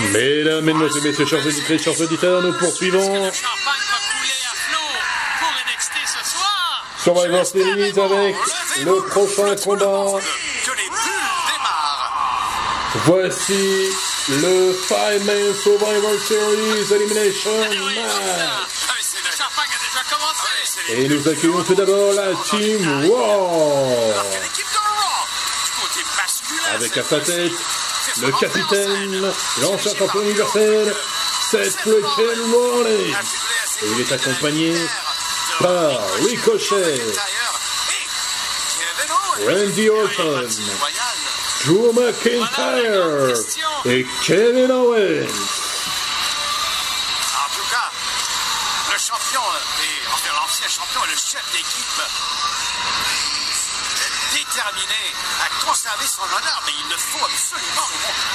Mesdames, Mesdemoiselles, Messieurs, chers auditeurs, chers auditeurs, nous poursuivons. Survivor Series avec le prochain combat. Voici le Five Man Survivor Series Elimination oui, Match. Ah Et nous accueillons tout d'abord la Team masculin, Avec à sa tête le capitaine, l'ancien champion universel, Seth à ses Et il est accompagné par Ricochet. Randy Orton, Partie royale. Drew McIntyre. Et Kevin Owens. Conserver son honneur, mais il le faut absolument.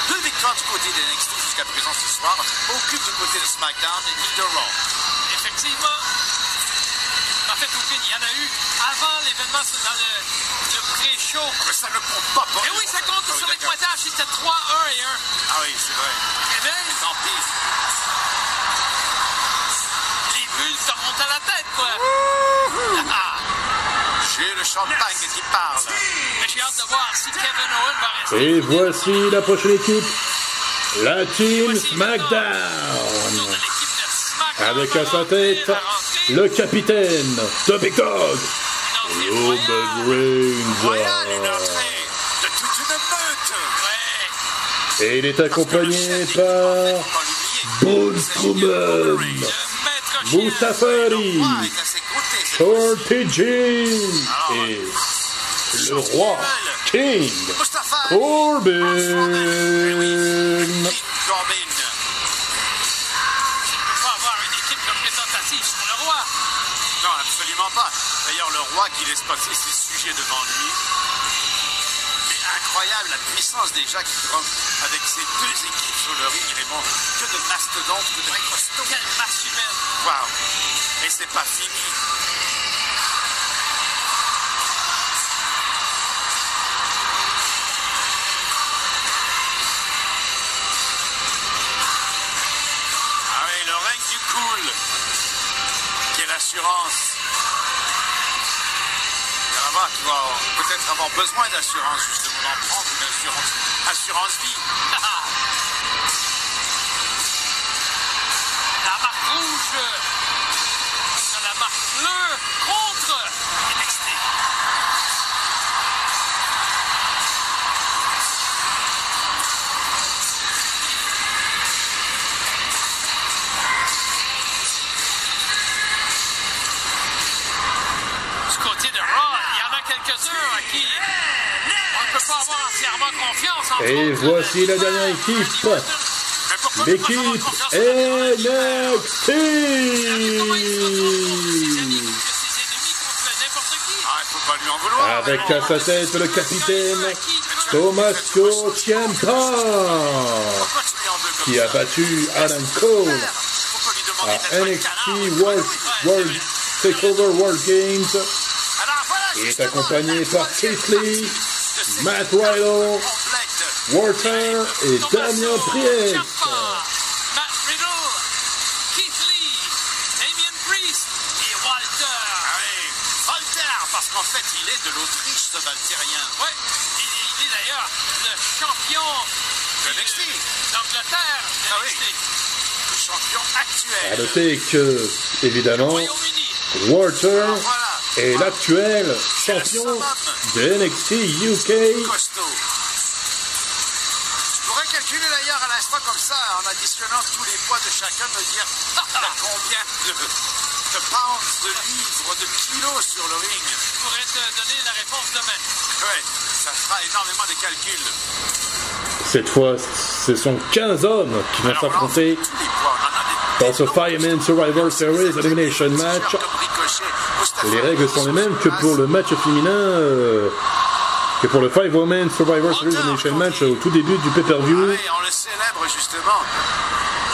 Deux victoires du côté de NXT jusqu'à présent ce soir, aucune du côté de SmackDown ni de Raw. Effectivement. En fait, aucune. Il y en a eu avant l'événement, dans le, le pré-show. Mais ça ne compte pas pour Et oui, ça compte Ah sur les pointages. C'était 3, 1 et 1. Ah oui, c'est vrai. Eh bien, Tant pis. les bulles te remontent à la tête, quoi. Ah, J'ai le champagne voir si Kevin Owen va rester. Et voici la prochaine équipe, la Team de SmackDown. de. Avec à sa tête le capitaine, The Big Dog, Roman Reigns. entrée de toute une meute. Ouais. Et il est accompagné par Braun Strowman, Le maître chien. Mustafa Ali, Shorty Jean et le roi King Corbin. Corbin. Va avoir une équipe représentative sur le roi. Non, absolument pas. D'ailleurs, le roi qui laisse passer ses sujets devant lui. C'est incroyable la puissance déjà qui trompe avec ces deux équipes sur le ring, Raymond. Que de mastodontes, que de costauds. Quelle masse humaine. Wow. Et c'est pas fini. Peut-être avoir besoin d'assurance, justement, d'en prendre une assurance, assurance vie. qui on ne peut pas avoir entièrement confiance. entre Et voici la dernière équipe, l'équipe? NXT. Avec à sa tête le capitaine Tommaso Ciampa, qui a battu Adam Cole à NXT World, World Takeover World Games. Il est accompagné par cette Matt complète. Walter et Damien Priest. Matt Riddle, Keith Lee, Damien Priest et Walter. Ah parce qu'en fait, il est de l'Autriche, ce Valtérien. Ouais, il, il est d'ailleurs le champion De NXT. d'Angleterre Ah oui. Le champion À actuel. noter que, évidemment. Walter. Est l'actuel champion de NXT UK. Je pourrais calculer d'ailleurs à l'instant comme ça, en additionnant tous les poids de chacun, me dire t'as combien de, de pounds, de livres, de kilos sur le ring? Je pourrais te donner la réponse demain. Ouais, ça fera énormément de calculs. Cette fois, ce sont 15 hommes qui vont s'affronter dans ce Fireman Survivor Series Elimination Match. comme Ricochet, Mustafa Et les règles sont les mêmes que pour le match féminin, euh, que pour le Five Women Survivor Series Elimination Match au tout début du Ah pay-per-view. oui, on le célèbre justement.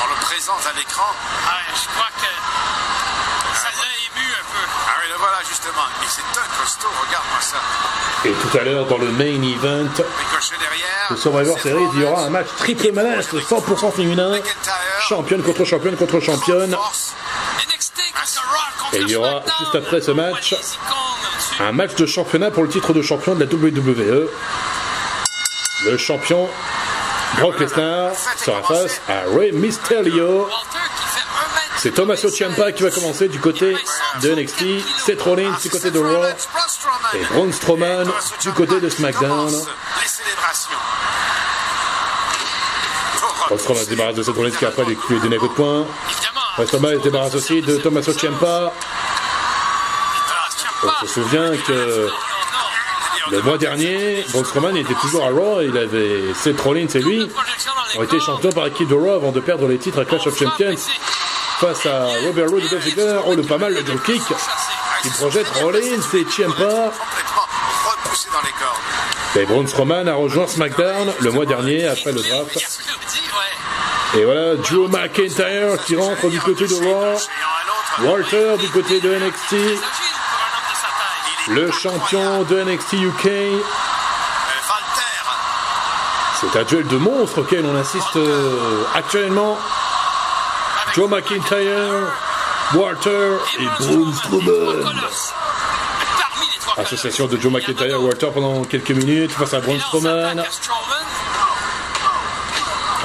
On le présente à l'écran. Ah, je crois que ça l'a ému un peu. Ah oui, le voilà justement. Mais c'est un costaud, regarde-moi ça. Et tout à l'heure, dans le main event derrière. de Survivor Series, il y aura un match triple menace, 100% féminin, championne contre championne contre championne. Force. Et il y aura, juste après ce match. Un match de championnat pour le titre de champion de la WWE. Le champion Brock Lesnar sera face à Rey Mysterio. C'est Tommaso Ciampa qui va commencer du côté de NXT, Seth Rollins du côté de Raw et Braun Strowman du côté de SmackDown. Braun Strowman se débarrasse de Seth Rollins qui après lui lui donne un coup de poing. Braun Strowman se débarrasse aussi de Tommaso Ciampa. On se souvient que le mois dernier, Braun Strowman était toujours à Raw. Il avait Seth Rollins et lui ont été champions par équipe de Raw avant de perdre les titres à Clash of Champions face à Robert Roode et Dolph Ziggler. Oh, le pas mal le drop kick. Il projette Rollins et Ciampa. Et Braun Strowman a rejoint SmackDown le mois dernier après le draft. Et voilà, Drew McIntyre qui rentre du côté de Raw. Walter du côté de NXT. Le champion de NXT UK. C'est un duel de monstres auquel on assiste euh, actuellement. Joe McIntyre, Walter et Braun Strowman. Association de Joe McIntyre et Walter pendant quelques minutes face à Braun Strowman.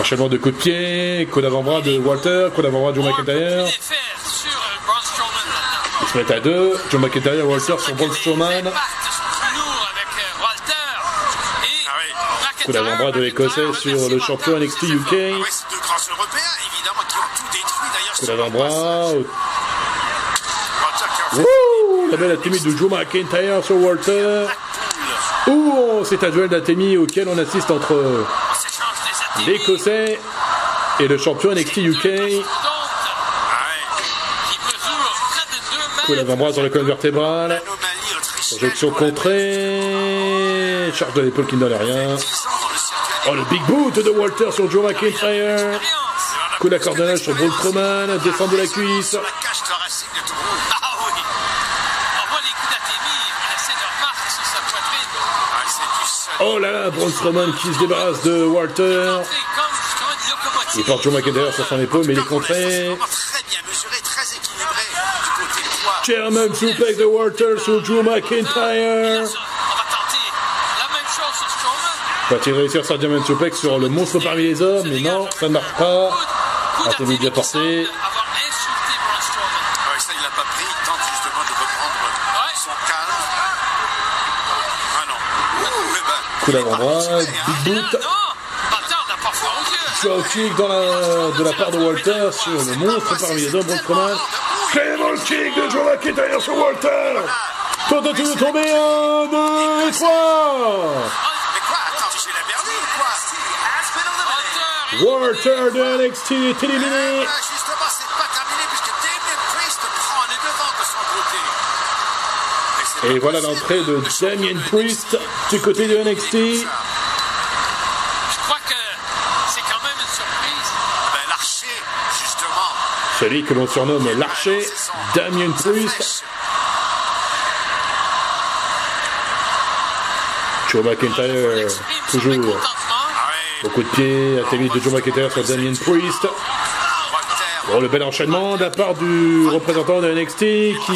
Enchaînement de coups de pied, coup d'avant-bras de Walter, coup d'avant-bras de Joe McIntyre. Ils se mettent à deux. Joe McIntyre et Walter sur Braun Strowman. Coup d'avant-bras de l'Écossais sur le champion NXT UK. Ah. Coup d'avant-bras. Wouh La belle atémie de Joe McIntyre sur Walter. Ouh, c'est un duel d'atémie auquel on assiste entre l'Écossais et le champion NXT UK. Coup d'avant-bras sur le l'anomalie autrichienne. Projection contrée. Charge de l'épaule qui ne donne rien. 10 ans dans le circuit Oh, le big boot de Walter sur Joe McIntyre. Coup d'accordage sur Braun Strowman. Descend de la cuisse. sur la cage thoracique de tout le monde. Ah oui! On voit les coups d'atémie, il laissait leur marque sur sa poitrine. Ah, c'est du seul. Oh là là, Braun Strowman qui se débarrasse de Walter. Il porte Joe McIntyre sur son épaule, mais il est contré. Chairman suplex de Walter sur Drew McIntyre. Va-t-il réussir sa diamond suplex sur le monstre parmi les hommes? Mais non, ça ne marche pas. Qui porté. semble avoir insulté Braun Strowman. Ouais, ça, il l'a pas pris. Il tente justement de reprendre Ouais. son calme. Ah non. Mais ben, Coup d'avant-bras, il est big pas boot. Non, Walter n'a pas froid aux yeux. Jaw kick dans la, de la part de Walter sur le monstre parmi les hommes, Braun Strowman. Clément kick de Joe McIntyre sur Walter. Tentative de tomber, 1, 2 et 3. Mais quoi Attends, j'ai la perdu ou quoi Walter Walter de NXT est éliminé. Et voilà l'entrée de Damien Priest du côté de NXT. Je crois que c'est quand même une surprise. Ben, l'archer, justement. Celui que l'on surnomme l'archer, C'est son- Damien Priest. Joe McIntyre, son toujours. Ah ouais, Beaucoup de pieds, atterri de Joe McIntyre sur Damien Priest. Oh, le bel enchaînement de la part du représentant de NXT qui...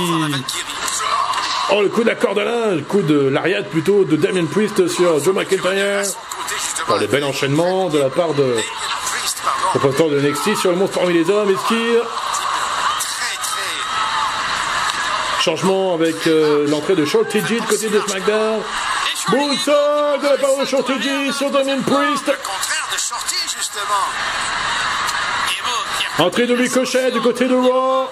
Oh, le coup de l'un, le coup de l'ariade plutôt de Damien Priest sur Joe McIntyre. À justement. Oh, le bel enchaînement de la part de représentant de NXT sur le monstre parmi les hommes. Changement avec euh, l'entrée de Shorty G de côté de SmackDown? Moonsault de la part de Shorty G sur Damien Priest. Entrée de Ricochet du côté de Raw.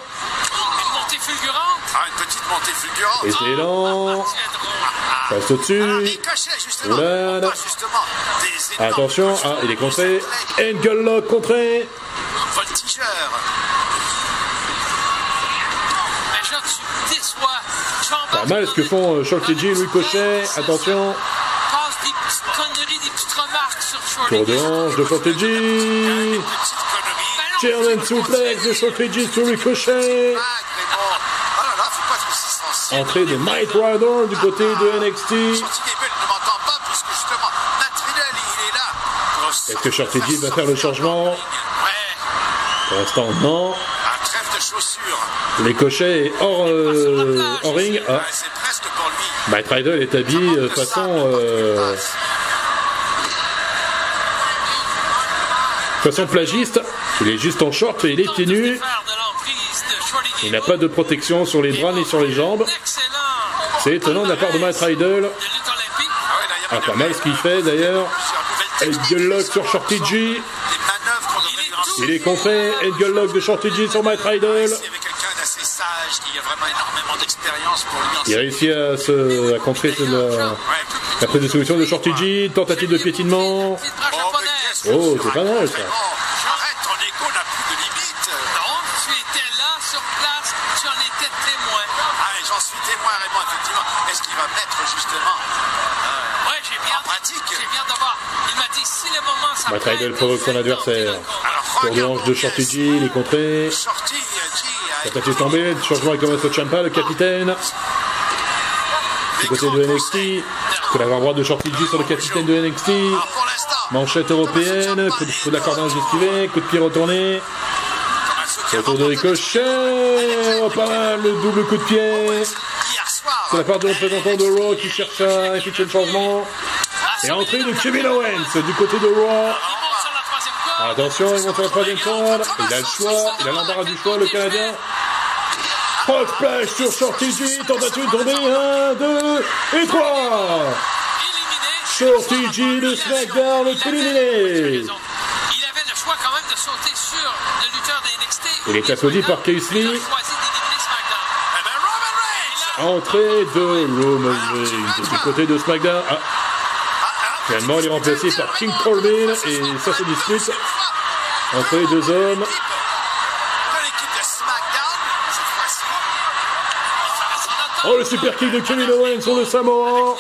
Et c'est lent. Passe au-dessus. Attention, ah, il est contré. Angle lock contré. Voltigeur. Pas mal ce que font euh, Shorty G, Ricochet. Attention. Shorty. Tour de hanche de connerie. Chairman suplex de G sur Ricochet. Vague, mais bon. Oh là là, faut pas être aussi Entrée de Mike Ryder du côté de NXT. Est Est-ce que Shorty G va faire le changement. Pour l'instant, non. De. Les cochets hors, euh, hors ring. Ah. Mike Ryder est habillé euh, façon, euh, façon plagiste. Il est juste en short et il est pieds nus. Il n'a pas de protection sur les bras ni sur les jambes. C'est étonnant de la part de Matt olympique. Ah pas mal ce qu'il fait d'ailleurs. lock sur Shorty G. Il est contré. Lock de Shorty G sur Matt lui Il réussit à se à contrer la, la prise de solution de Shorty G. Tentative de piétinement. Oh, c'est pas mal, ça. racontes Arrête, ton ego n'a plus de limite. Non, tu étais là, sur place, tu en étais témoin. Ah, j'en suis témoin, Raymond, effectivement. Est-ce qu'il va mettre justement Ouais, j'ai bien En pratique. J'ai bien de voir. Il m'a dit si les moments s'apprêtent. Matt Riddle provoque son adversaire. Tour de hanche de Shorty G. Il est contré. Sorti, G. Tentative tombée. Changement avec Tommaso Ciampa, le capitaine. Du côté de NXT. Que l'avant-bras de Shorty G sur le capitaine de NXT. L'instant, Manchette européenne, coup de, coup d'accordage esquivé, coup de pied retourné, retour de ricochet, oh pas mal, le double coup de pied, c'est la part du représentant de Raw qui cherche à effectuer le changement, et entrée de Kevin Owens du côté de Raw, attention, il monte sur la troisième corde, il a le choix, il a l'embarras du choix, le Canadien, Frog splash sur Shorty G, tentative de tomber, 1, 2 et 3 Éliminé. Shorty G de SmackDown est éliminé Il avait le choix quand même de sauter sur le lutteur des NXT. Il est applaudi par Reigns. Entrée de Roman Reigns du côté de SmackDown. Ah, finalement, il est remplacé par King Corbin et ça se dispute entre les deux hommes. Oh, le super kick de Kevin Owens sur le Samoa.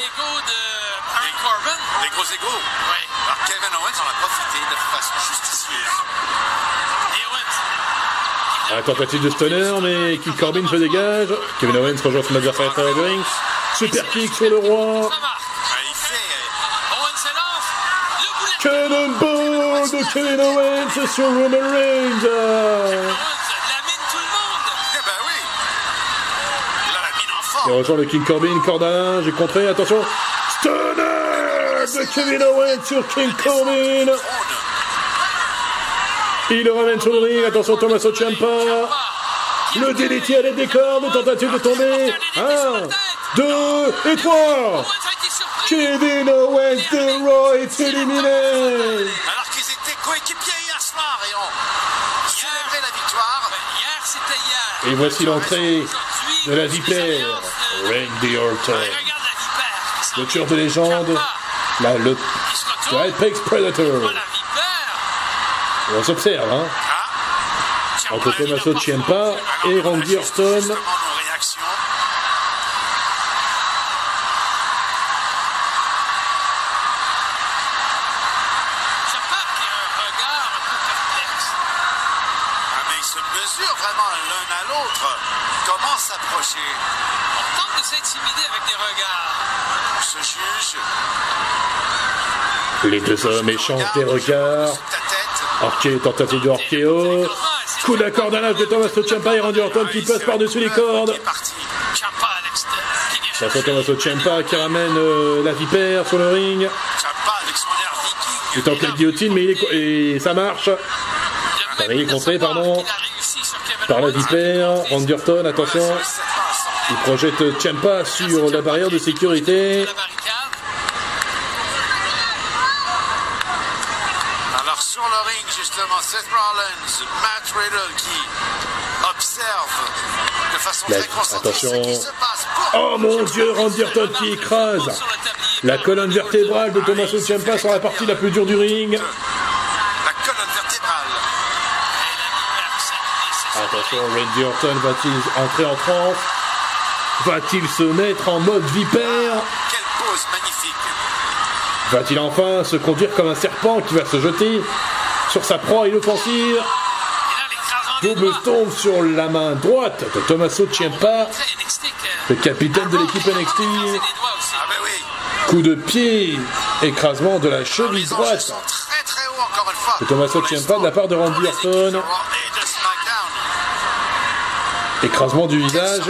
Owens. Ah, tentative de stunner, mais King Corbin se dégage. Kevin Owens rejoint son adversaire à ring. Super kick sur le roi. Euh. Cannonball de Kevin Owens sur Roman Reigns. Il la rejoint le King Corbin, linge, et contré, attention. Stunner de Kevin Owens sur King Corbin. Il le ramène sur le ring, attention Tommaso Ciampa. Le DDT à l'aide des cordes, tentative de tomber. 1, 2 et 3. Owens a été surpris. Kevin Owens de Raw est éliminé. Alors qu'ils étaient coéquipiers hier soir et ont célébré la victoire. Hier, c'était hier. Et voici l'entrée de la vipère, Randy Orton. Le tueur de légende, la, le, le. Apex Predator. On s'observe, hein. Ciampa, Entre il a Tommaso pas Ciampa froid. et Randy Orton. Justement, nos réactions. Ciampa qui a un regard un peu perplexe. Ah, mais ils se mesurent vraiment l'un à l'autre. Comment s'approcher? On tente de s'intimider avec des regards. On se juge. Les deux hommes échangent des regards. Orché, tentative de Orcheo. Coup d'accordage de Tommaso Ciampa et Randy Orton qui passe par-dessus les cordes. Ça fait. Tommaso Ciampa qui ramène euh, la vipère sur le ring. Il tente la guillotine, mais il est, ça marche. Il est contré, pardon. Par la vipère, Randy Orton, attention. Il projette Ciampa sur la barrière de sécurité. Attention. Oh mon dieu, Randy Orton qui écrase la colonne vertébrale de Tommaso Ciampa sur la partie la plus dure du ring. La colonne vertébrale. Attention, Randy Orton va-t-il entrer en transe? Va-t-il se mettre en mode vipère? Magnifique. Va-t-il enfin se conduire comme un serpent qui va se jeter sur sa proie inoffensive? Double stomp sur la main droite de Tommaso NXT que- le capitaine de l'équipe NXT. Ah ben. Coup de pied, écrasement de la cheville droite de Tommaso Pour Ciampa de la part de Randy Orton. Écrasement du visage,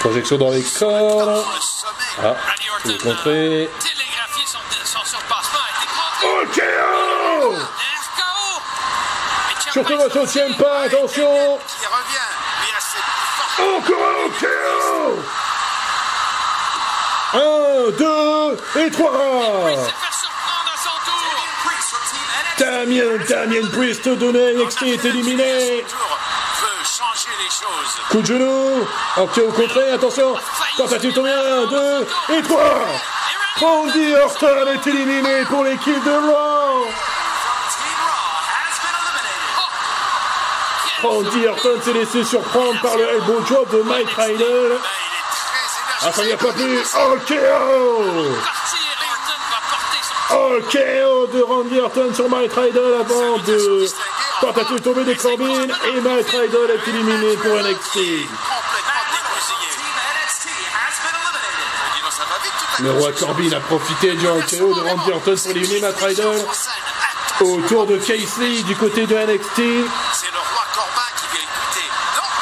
projection dans les cordes. sommet Ah, vous montrer. Mais Ciampa, Sur Tommaso Ciampa, attention. Qui revient. Encore un OKO 1, 2 et 3 il s'est fait surprendre à son tour. Damien, Damien Priest de NXT est éliminé. Coup de genou. Ok au contraire, attention. Tentative tombée 1, 2 et 3 Randy Orton. Est éliminé pour l'équipe de Raw Randy Orton s'est laissé surprendre par le elbow drop de Mike très Ah, ça n'y a énergique. pas plus OKO OKO de Randy Orton sur Mike Ryder avant de tentative tombée des Corbin et Mike Ryder est éliminé pour NXT. Le roi Corbin a profité du RKO de Randy Orton pour éliminer Matt Ryder autour de Casey du côté de NXT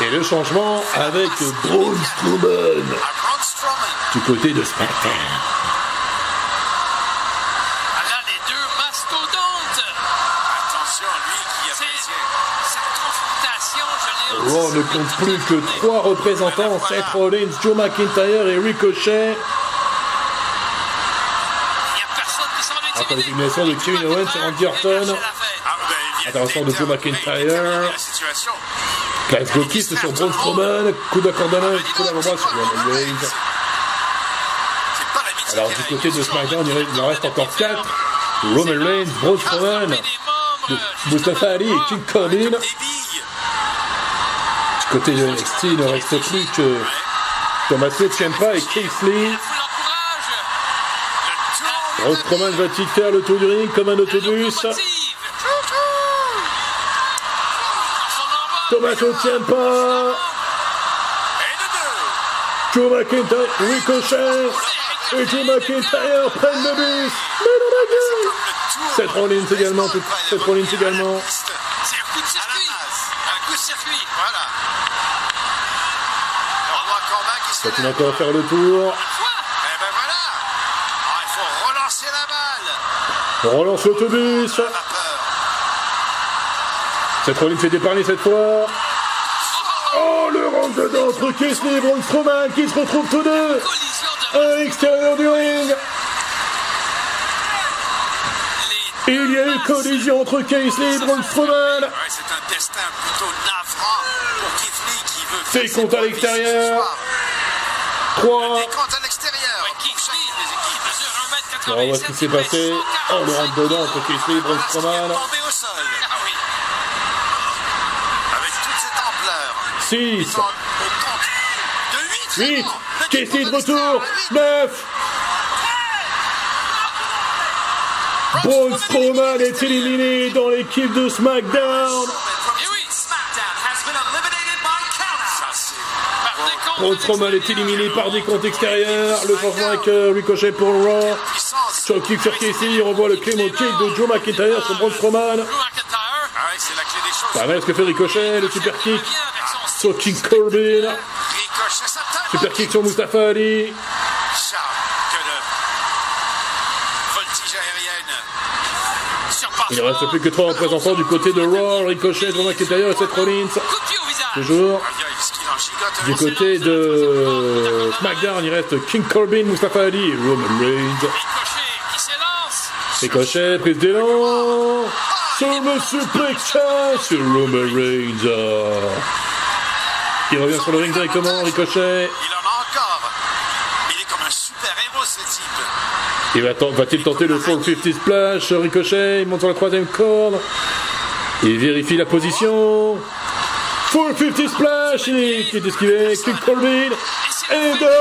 et le changement avec Braun Strowman du côté de SmackDown. Ah là, les deux mastodontes. Attention, lui qui a C'est apprécié. cette confrontation, je l'ai Raw ne compte plus que trois représentants, Seth Rollins, Joe McIntyre et Ricochet. Il n'y a personne qui semble Après l'élimination de Kevin Owens et Randy Orton. Ah, Attention de Joe McIntyre. Glasgow Kiss sur Braun Strowman, coup d'accordalement, coup d'avant-bras sur Roman Alors du côté de SmackDown, il en reste encore 4. Roman Reigns, Braun Strowman, Mustafa Ali et King Corbin. Du côté de NXT, il ne reste plus que Tommaso Ciampa et encourage. Braun Strowman va-t-il faire le tour du ring comme un autobus? Ciampa, Et de deux. Joe McIntyre, Ricochet et Joe McIntyre prennent le bus. Mais. Seth Rollins également, Seth Rollins également. C'est un coup de circuit. Un coup de circuit. Voilà. Le roi Corbin qui se Va-t-il lève. encore faire le tour Quoi? Eh ben voilà. Ah, il faut relancer la balle. On relance l'autobus. Seth Rollins fait déparler cette fois. Oh, le rentre dedans entre Keith Lee et Braun Strowman qui se retrouvent tous deux à l'extérieur du ring. Il y a eu collision entre Keith Lee et Braun Strowman. C'est compte à l'extérieur. premiers ce soir. 3. Des comptes à l'extérieur. Keith pour chacune Lee, des équipes. mesure 1m87. On voit ce qui s'est passé. Oh, le rentre dedans entre Keith Lee et Braun Strowman. tombé au sol. Ah oui. Avec toute cette ampleur. 6. Au compte de 8. 8. Keith Lee de retour? 9. Braun Strowman est éliminé dans l'équipe de SmackDown. Braun Strowman est éliminé par des comptes extérieurs. Le changement avec euh, Ricochet pour Raw. Choke kick sur Casey, on revoit le Claymore kick de Joe McIntyre sur Braun Strowman. Ah ouais, c'est la clé des choses. Pareil, ce que fait Ricochet, le super kick sur King Corbin. Super kick sur Mustafa Ali. Il ne reste plus que trois représentants du côté de Raw, Ricochet, Joe McIntyre et Seth Rollins. Toujours. Du côté de SmackDown, il reste King Corbin, Mustafa Ali et Roman Reigns. Ricochet prise d'élan. Sur le suplex sur Roman Reigns. Il revient sur le ring directement, Ricochet. Il en a encore. Il est comme un super héros, ce type. Il va Va-t-il tenter le 450 splash Ricochet, il monte sur la troisième corde. Il vérifie la position. 450 splash, il est, qui est esquivé.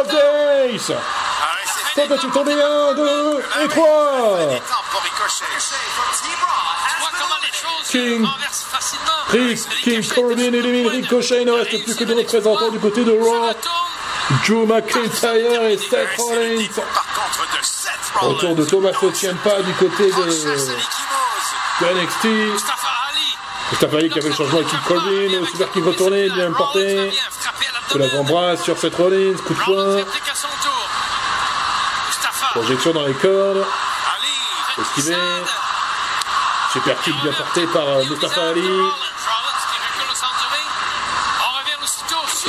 Days. Ah ouais, c'est fait. Tentative tombée 1, 2 et 3. Il est temps pour Ricochet Ricochet. Tu vois comment les choses King. King Corbin élimine Ricochet, il ne reste plus que deux représentants du côté de Raw. Drew McIntyre et Seth Rollins. Retour de Tommaso Ciampa du côté de, de NXT. Mustafa Ali. Qui a fait le changement avec King Corbin, Super King retourné, bien porté. Que l'avant-bras sur Seth Rollins, coup de poing, projection dans les cordes, esquivé. Super kick bien porté par euh, Mustafa Ali. Rollins qui recule au centre du ring. On revient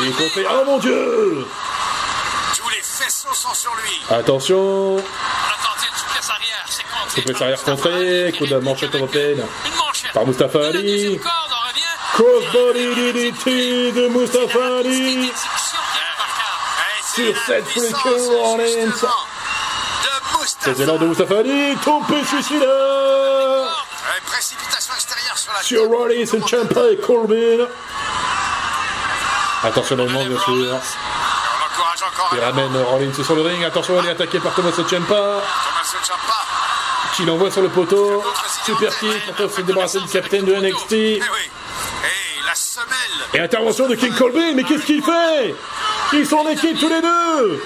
fait Oh mon dieu Tous les faisceaux sont sur lui. Attention souplesse arrière. C'est contrée, coup de manchette européenne. Par Mustafa Ali. Crossbody DDT de Mustafa Ali c'est Sur cette De Mustafa. C'est l'élan de Mustafa Ali, tombé suicidaire précipitation extérieure sur la Sur. Rollins et Ciampa et Corbin. Attention dans le monde bien sûr. Il ramène Rollins sur le ring. Attention, il est attaqué par Tommaso Ciampa. Qui l'envoie sur le poteau. Super kick pour se débarrasser du capitaine de NXT. Eh oui. La semelle. Et intervention de King Corbin. Mais qu'est-ce qu'il fait? Ils sont en équipe tous les deux?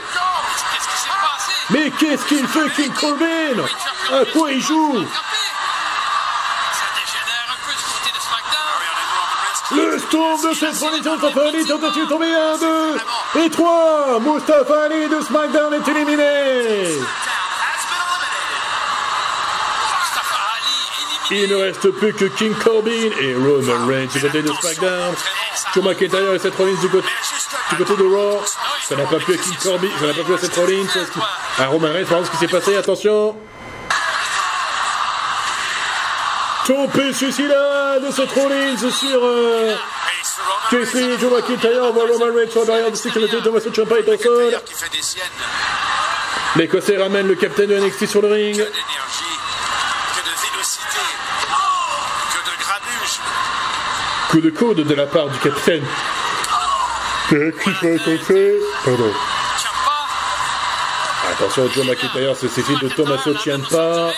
Mais qu'est-ce qu'il fait King Corbin? À quoi il joue? De cette tradition Mustafa Ali tentative de tomber 1, 2 et 3 Mustafa Ali de SmackDown est éliminé. Il ne reste plus que King Corbin et Roman Reigns du côté de SmackDown. Drew McIntyre et Seth Rollins du côté, du côté de Raw. Ça n'a pas plu à King Corbin, ça n'a pas plu à Seth Rollins. À Roman Reigns, par ce qui s'est passé, attention. Tombé suicidaire de Seth Rollins sur euh, On voit Roman Reigns de sécurité, Thomas Ciampa est au sol. d'ailleurs, qui fait des siennes. L'Écossais ramène le capitaine de NXT sur le ring. Que d'énergie, que de vélocité, que de grabuge. Coup de coude de la part du capitaine. Pardon. Attention, Joe McIntyre se saisit de Tommaso Ciampa.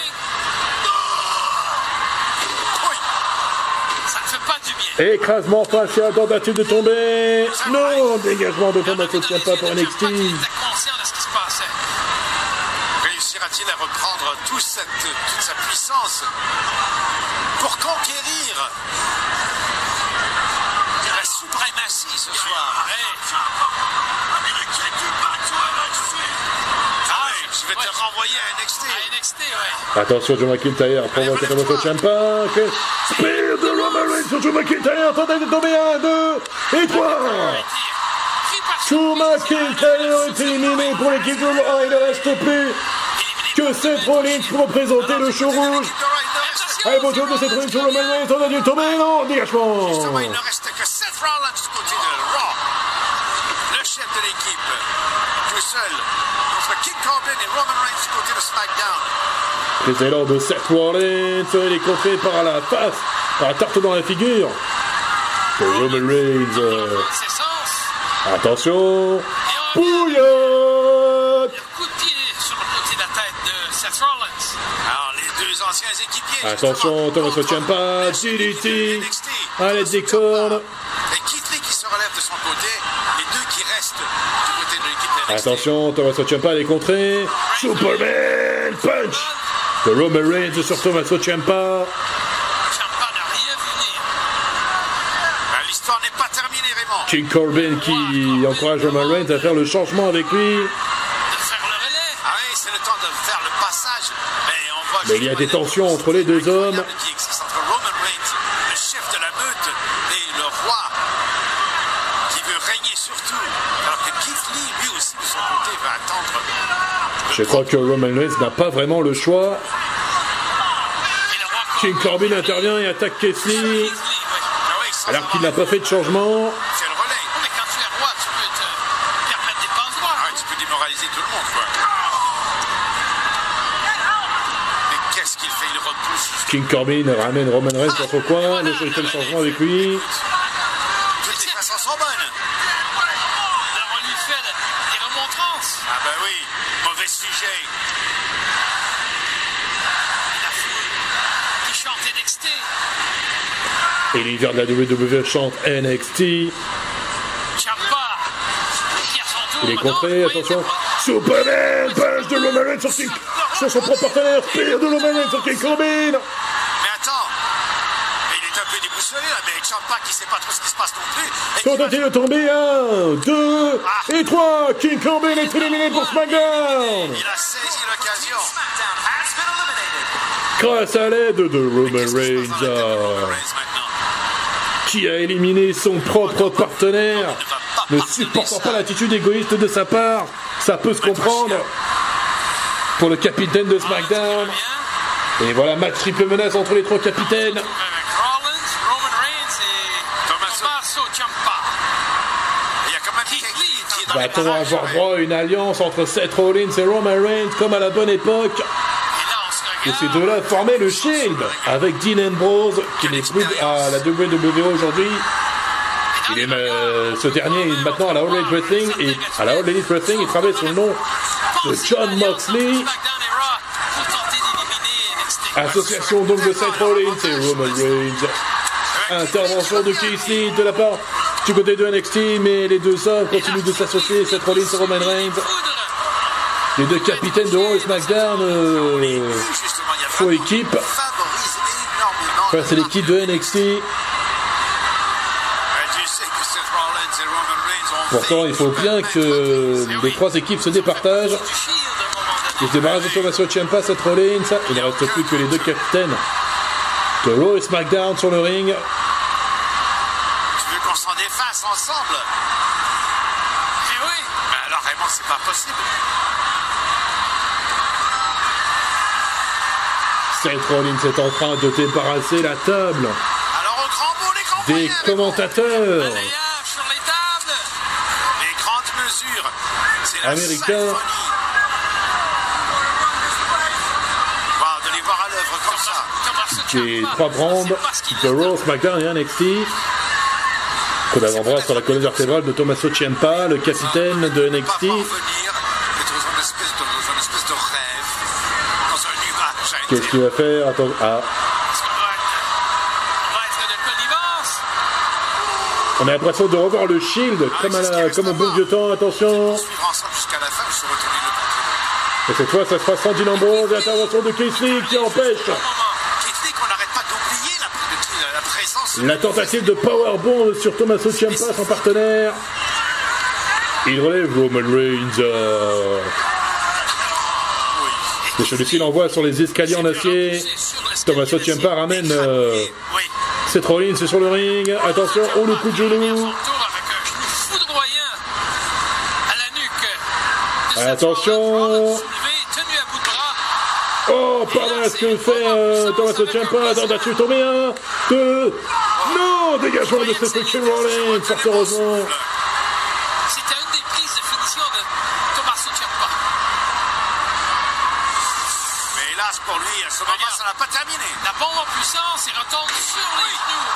Écrasement facial, tentative de tomber. Non, dégagement de Tommaso Ciampa pour NXT. Il était conscient de ce qui se passait. Réussira-t-il à reprendre toute, cette, toute sa puissance pour conquérir la suprématie ce soir? Oui, je vais te renvoyer à NXT. À NXT, ouais. Attention, Joe McIntyre provoque Tommaso Ciampa. Quel spear de Roman Reigns sur Joe McIntyre. Tentative de tomber. 1, 2 et 3. Pris par Joe McIntyre est éliminé pour l'équipe de Raw. Il ne reste plus que Seth Rollins pour représenter le show rouge. Allez, bon tour de Seth Rollins sur Roman Reigns. Tomber. Non, dégagement. Les élans de Seth Rollins, il est contré par la face, par la tarte dans la figure. Roman Reigns. euh, attention. Bouillotte. Attention, cordes. Attention, Tommaso Ciampa est contré. Superman Punch de Roman Reigns sur Tommaso Ciampa. Ciampa n'a rien vu venir. Ben, L'histoire n'est pas terminée, Raymond. King Corbin qui encourage Roman Reigns à faire le changement avec lui. De faire le relais. Ah oui, c'est le temps de faire le passage. Mais on voit Mais il y a des tensions entre les deux hommes. incroyable qui existe entre Roman Reigns, le chef de la meute, et le roi qui veut régner sur tout. Alors que Keith Lee, lui aussi, de son côté, va attendre. Je crois que Roman Reigns n'a pas vraiment le choix. King Corbin intervient et attaque sans Alors qu'il n'a pas fait de changement. King Corbin ramène Roman Reigns dans son coin. Le fait le changement avec lui. Toutes les façons sont bonnes. Alors on lui fait de- des remontrances. Ah ben oui, mauvais sujet. Et la foule NXT. Et l'hiver de la WWE chante NXT. Il est contré, attention. il Superman, punch de Roman Reigns sur King. Sur son propre partenaire, spear de Reigns sur King Corbin. Mais attends, il est un peu déboussolé là, mais Champa qui sait pas trop ce qui se passe non plus. Tentative de tomber, 1, 2 et 3. King Corbin est éliminé pour SmackDown. Il a saisi l'occasion. Grâce à l'aide de Roman Reigns, dans la tête de euh, Roman Reigns maintenant qui a éliminé son propre partenaire, ne supportant pas l'attitude égoïste de sa part. Ça peut se comprendre. Pour le capitaine de SmackDown. Et voilà, match triple menace entre les trois capitaines. Va-t-on avoir droit à une alliance entre Seth Rollins et Roman Reigns comme à la bonne époque? Et ces deux-là formaient le Shield avec Dean Ambrose qui plus à la WWE aujourd'hui. Euh, ce dernier est maintenant à la All Elite Wrestling et à la All il travaille sous le nom de John Moxley. Association donc de Seth Rollins et Roman Reigns. Intervention de Lee de la part du côté de NXT, mais les deux hommes continuent de s'associer, Seth Rollins et Roman Reigns. Les deux capitaines de Raw et SmackDown, euh, faux équipe. Enfin, c'est l'équipe de NXT. Pourtant, il faut bien que les trois équipes se départagent. Ils se débarrassent de Tommaso Ciampa, Seth Rollins. Il ne reste plus que les deux capitaines de Raw et SmackDown sur le ring. Tu veux qu'on s'en défasse ensemble? Eh oui, Mais alors vraiment, c'est pas possible. Seth Rollins est en train de débarrasser la table Alors au grand mot, les grands des commentateurs. balayage sur les tables. les grandes mesures. C'est la Américains. symphonie. Wow, de les voir à l'œuvre comme ça. Ciampa, trois brandes de. Raw, SmackDown et NXT. Coup d'avant-bras sur la colonne vertébrale de Tommaso Ciampa, le capitaine de Pas NXT. Qu'est-ce qu'il va faire Attends, ah, on a l'impression de revoir le Shield comme, à la- comme au bon vieux temps. Attention. Et cette fois, ça sera Sandy Ambrose et intervention de Keith Lee qui empêche la, tentative de powerbomb sur Tommaso Ciampa, son partenaire. Il relève Roman Reigns. Et celui-ci l'envoie sur les escaliers en acier. Tommaso Ciampa ramène euh. Seth Rollins sur le ring. Attention, oh le coup de genou. Attention. Oh, pas mal ce que fait euh, Tommaso Ciampa. Tentative tombée. Un, deux? Non, dégagement de Seth Rollins. Fort heureusement. Terminé. La bombe en puissance et retombe sur les genoux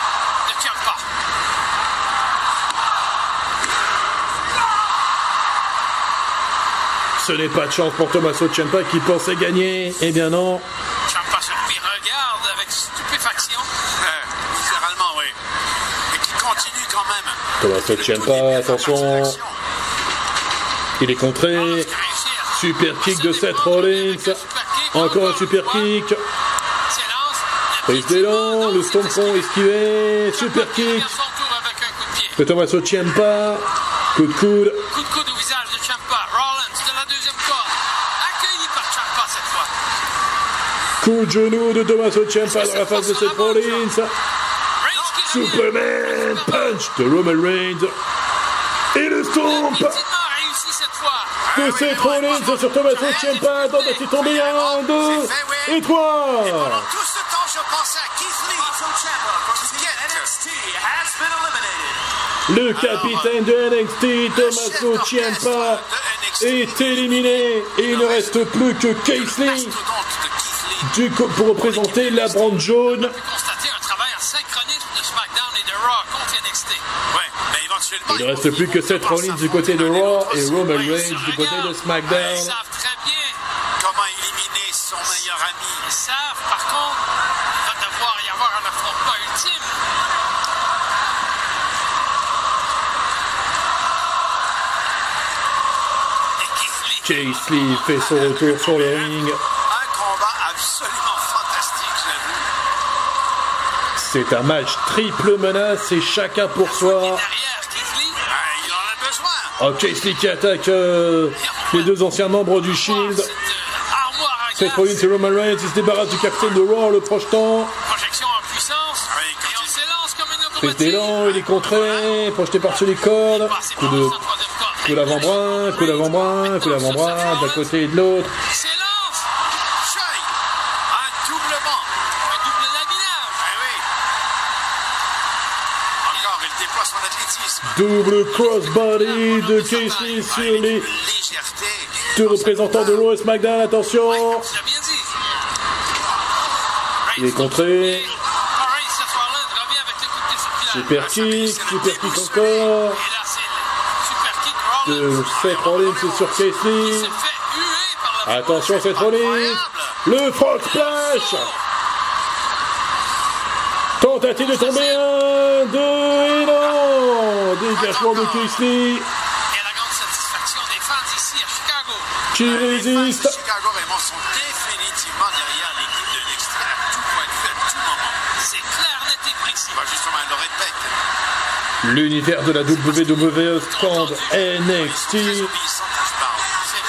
de Ciampa. Ce n'est pas de chance pour Tommaso Ciampa qui pensait gagner. Eh bien non. Ciampa surpris regarde avec stupéfaction. Euh, littéralement, oui. Et qui continue quand même. Tommaso Ciampa, attention. Il est contré. Super kick de Seth Rollins. Encore un super kick. Prise d'élan, le stançon esquivé, super kick. De Tommaso Ciampa, coup de coude. Coup de coude au visage de Ciampa, Rollins de la deuxième corde, accueilli par Ciampa cette fois. Coup de genou de Tommaso Ciampa dans la face de Seth Rollins? Superman punch de Roman Reigns. Et le stomp ah de Seth Rollins sur Tommaso Ciampa dans la tombée 1, 2 et toi. Le capitaine de NXT, Tommaso Ciampa, est éliminé. Et il ne reste plus que Keith du co- pour représenter la brande jaune. Il ne reste plus que Seth Rollins du côté de Raw et Roman Reigns du côté de SmackDown. savent très bien. Comment éliminer son meilleur ami Ils savent, par contre, il va devoir y avoir Lee fait son retour sur le ring. Un combat absolument fantastique, j'ai vu. C'est un match triple menace et chacun pour soi. Derrière, Keith Lee. Il en a besoin. Oh, Case Lee qui attaque euh, les deux anciens membres du Shield. Euh, Seth. Rollins et Roman Reigns, il se débarrasse du capitaine de Raw en le projetant. Projection en puissance. Il- Prise d'élan, il est contré, projeté par-dessus les cordes. Coup de. Coup d'avant-bras, coup d'avant-bras, coup d'avant-bras, d'un côté et de l'autre. Double crossbody de Casey sur les deux représentants de et SmackDown. Attention, il est contré. Super kick, super kick encore. Et là, c'est le super kick De. Seth Rollins sur Casey. Attention Seth Rollins. Le frog splash. Tentative de tomber un, deux et non. Dégagement de Casey Et la grande satisfaction des fans ici à Chicago. qui Les fans résiste. de Chicago Raymond sont définitivement derrière l'équipe de à tout point de vue, à tout moment. C'est clair, net et précis. Bah justement, elle le répète. L'univers de la WWE stand NXT. C'est c'est.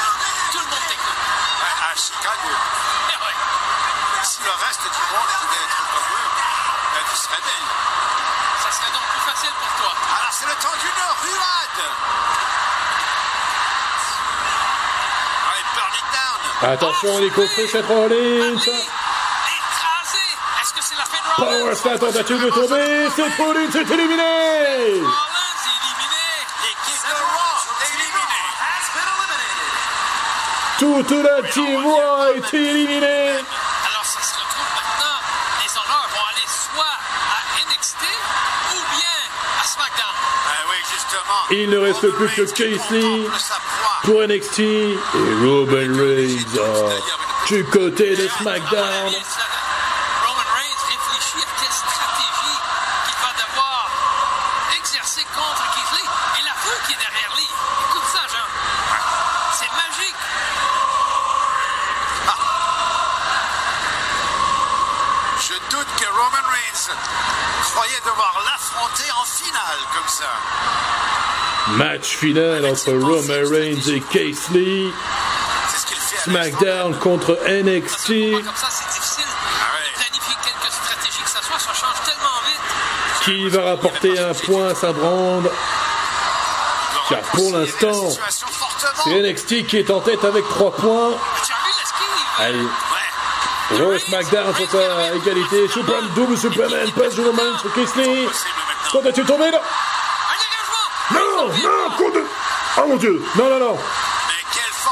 Attention, il est contré Seth Rollins. Power Slam, tentative de tomber. Seth Rollins est éliminé. Rollins est éliminé. L'équipe de Raw est éliminée. Toute la team Raw est éliminée. Alors ça se retrouve maintenant. Les honneurs vont aller soit à NXT ou bien à SmackDown. Ben oui, justement. Il ne reste Roman plus que Casey. Pour NXT et Roman Reigns ah, du côté de SmackDown. Roman Reigns réfléchit à quelle stratégie qu'il va devoir exercer contre Keith Lee. Et la foule qui est derrière lui. Écoute ça, Jean. C'est magique. Je doute que Roman Reigns croyait devoir l'affronter en finale comme ça. Match final entre Roman Reigns et Case Lee. C'est ce qu'il fait à SmackDown contre NXT. comme ça, c'est difficile Ah ouais. de planifier quelques stratégies que ça soit. Ça change tellement vite. Qui va rapporter un point à sa brande. Car pour l'instant. C'est NXT qui est en tête avec 3 points. Allez. Raw SmackDown sont à égalité. Super, double Superman, passe de Roman sur maintenant. Quand as-tu tombé là! Non, non, coup de... Oh mon dieu, non, non, non.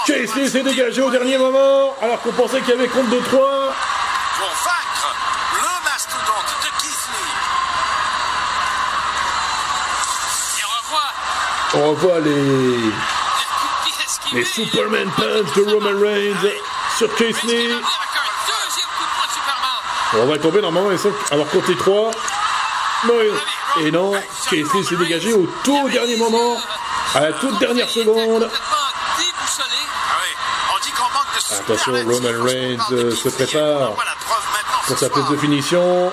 Lee s'est dégagé au dernier moment, alors qu'on pensait qu'il y avait compte de 3. pour vaincre le mastodonte de. Et on revoit On revoit les, les Superman Punch de Roman Reigns sur Case Reigns qui Lee. revient avec un deuxième coup de poing de Superman. On va tomber normalement, sont alors compter 3. Non, et- non, Case Lee s'est dégagé au tout dernier moment, à la toute dernière seconde. Attention, Roman Reigns, euh, se prépare Pour sa prise de finition,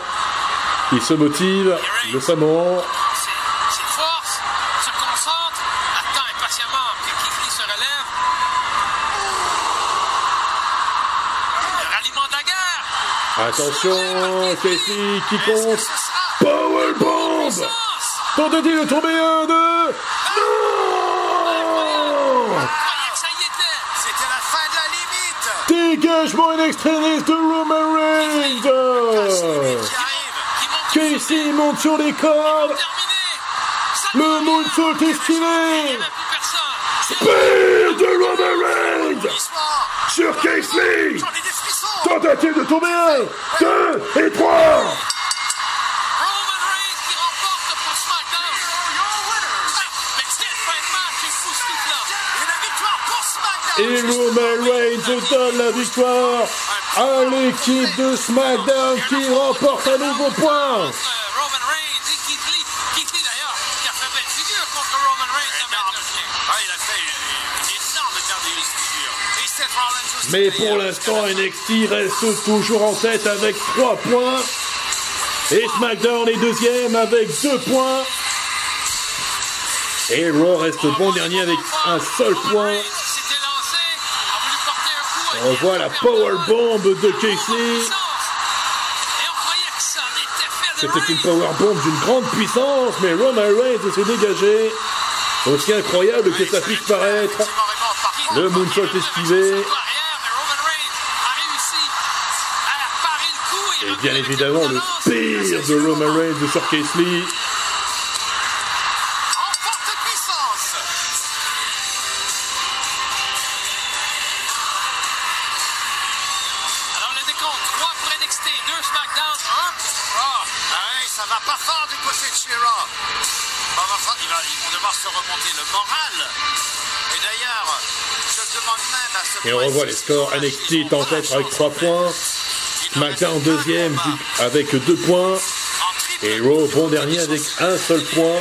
il se motive, le Samoan. Attention, Case Lee qui compte. Powerbomb. Tentative de tomber un, deux. Non. Dégagement extremis de Roman Reigns Casey monte sur les cordes. Le moonsault est Il Fin de match époustouflant. Et la victoire pour SmackDown. Et Roman Reigns donne la victoire à l'équipe de SmackDown qui remporte un nouveau point. Mais pour l'instant. NXT reste toujours en tête avec 3 points. Et SmackDown est deuxième avec 2 points. Et Raw reste bon dernier avec un seul point. On voit la powerbomb de Casey. C'était une powerbomb d'une grande puissance, mais Roman Reigns s'est dégagé. Aussi incroyable que ça puisse paraître. Le moonsault esquivé. Et bien évidemment, le pire de Roman Reigns sur Casey. En forte puissance. Alors le décompte, 3 pour NXT, 2 SmackDown, 1 pour Raw. Ah ouais, ça va pas fort du côté de vont devoir se remonter le moral. Et on revoit les scores. NXT est en tête avec 3 points. SmackDown deuxième avec 2 points. Et Raw bon dernier avec un seul point.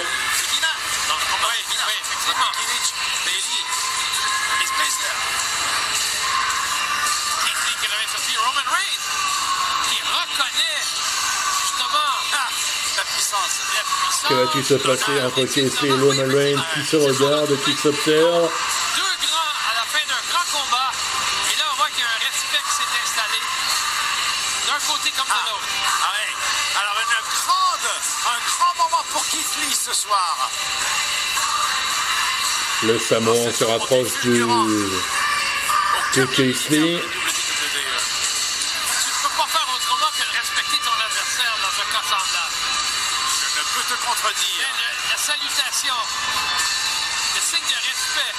Que va-t-il se passer entre Casey et Roman Reigns? Qui se regardent, qui s'observent salutation, le signe de respect,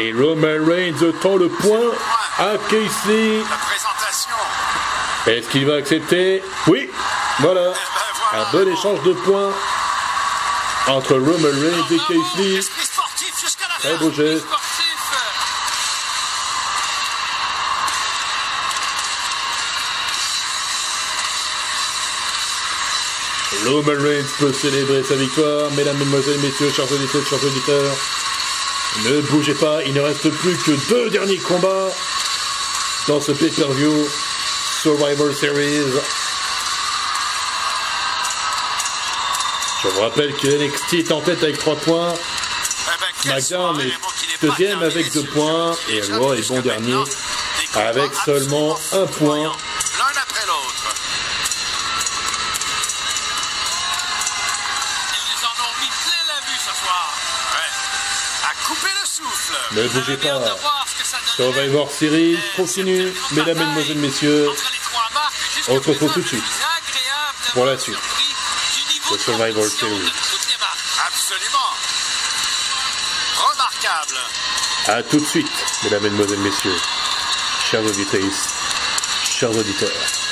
Et Roman Reigns tend le point à Casey. la présentation. Est-ce qu'il va accepter? Oui. Voilà. Eh ben Un voilà. bon échange de points entre Roman Reigns et Casey. Esprit sportif jusqu'à la Très fin. beau geste. sportif. Roman Reigns peut célébrer sa victoire. Mesdames, Mesdemoiselles, Messieurs, chers auditeurs, chers auditeurs, ne bougez pas. Il ne reste plus que deux derniers combats dans ce pay-per-view Survivor Series. Je vous rappelle que NXT est en tête avec 3 points. SmackDown est deuxième avec deux messieurs. points et Raw est bon dernier avec seulement absolument un point. Ne bougez pas. Survivor Series continue. Mesdames, Mesdemoiselles, Messieurs. On se retrouve tout de suite pour la suite de Survivor Series. Absolument. Remarquable. À tout de suite, mesdames, mesdemoiselles, messieurs, chers auditeurs, chers auditeurs.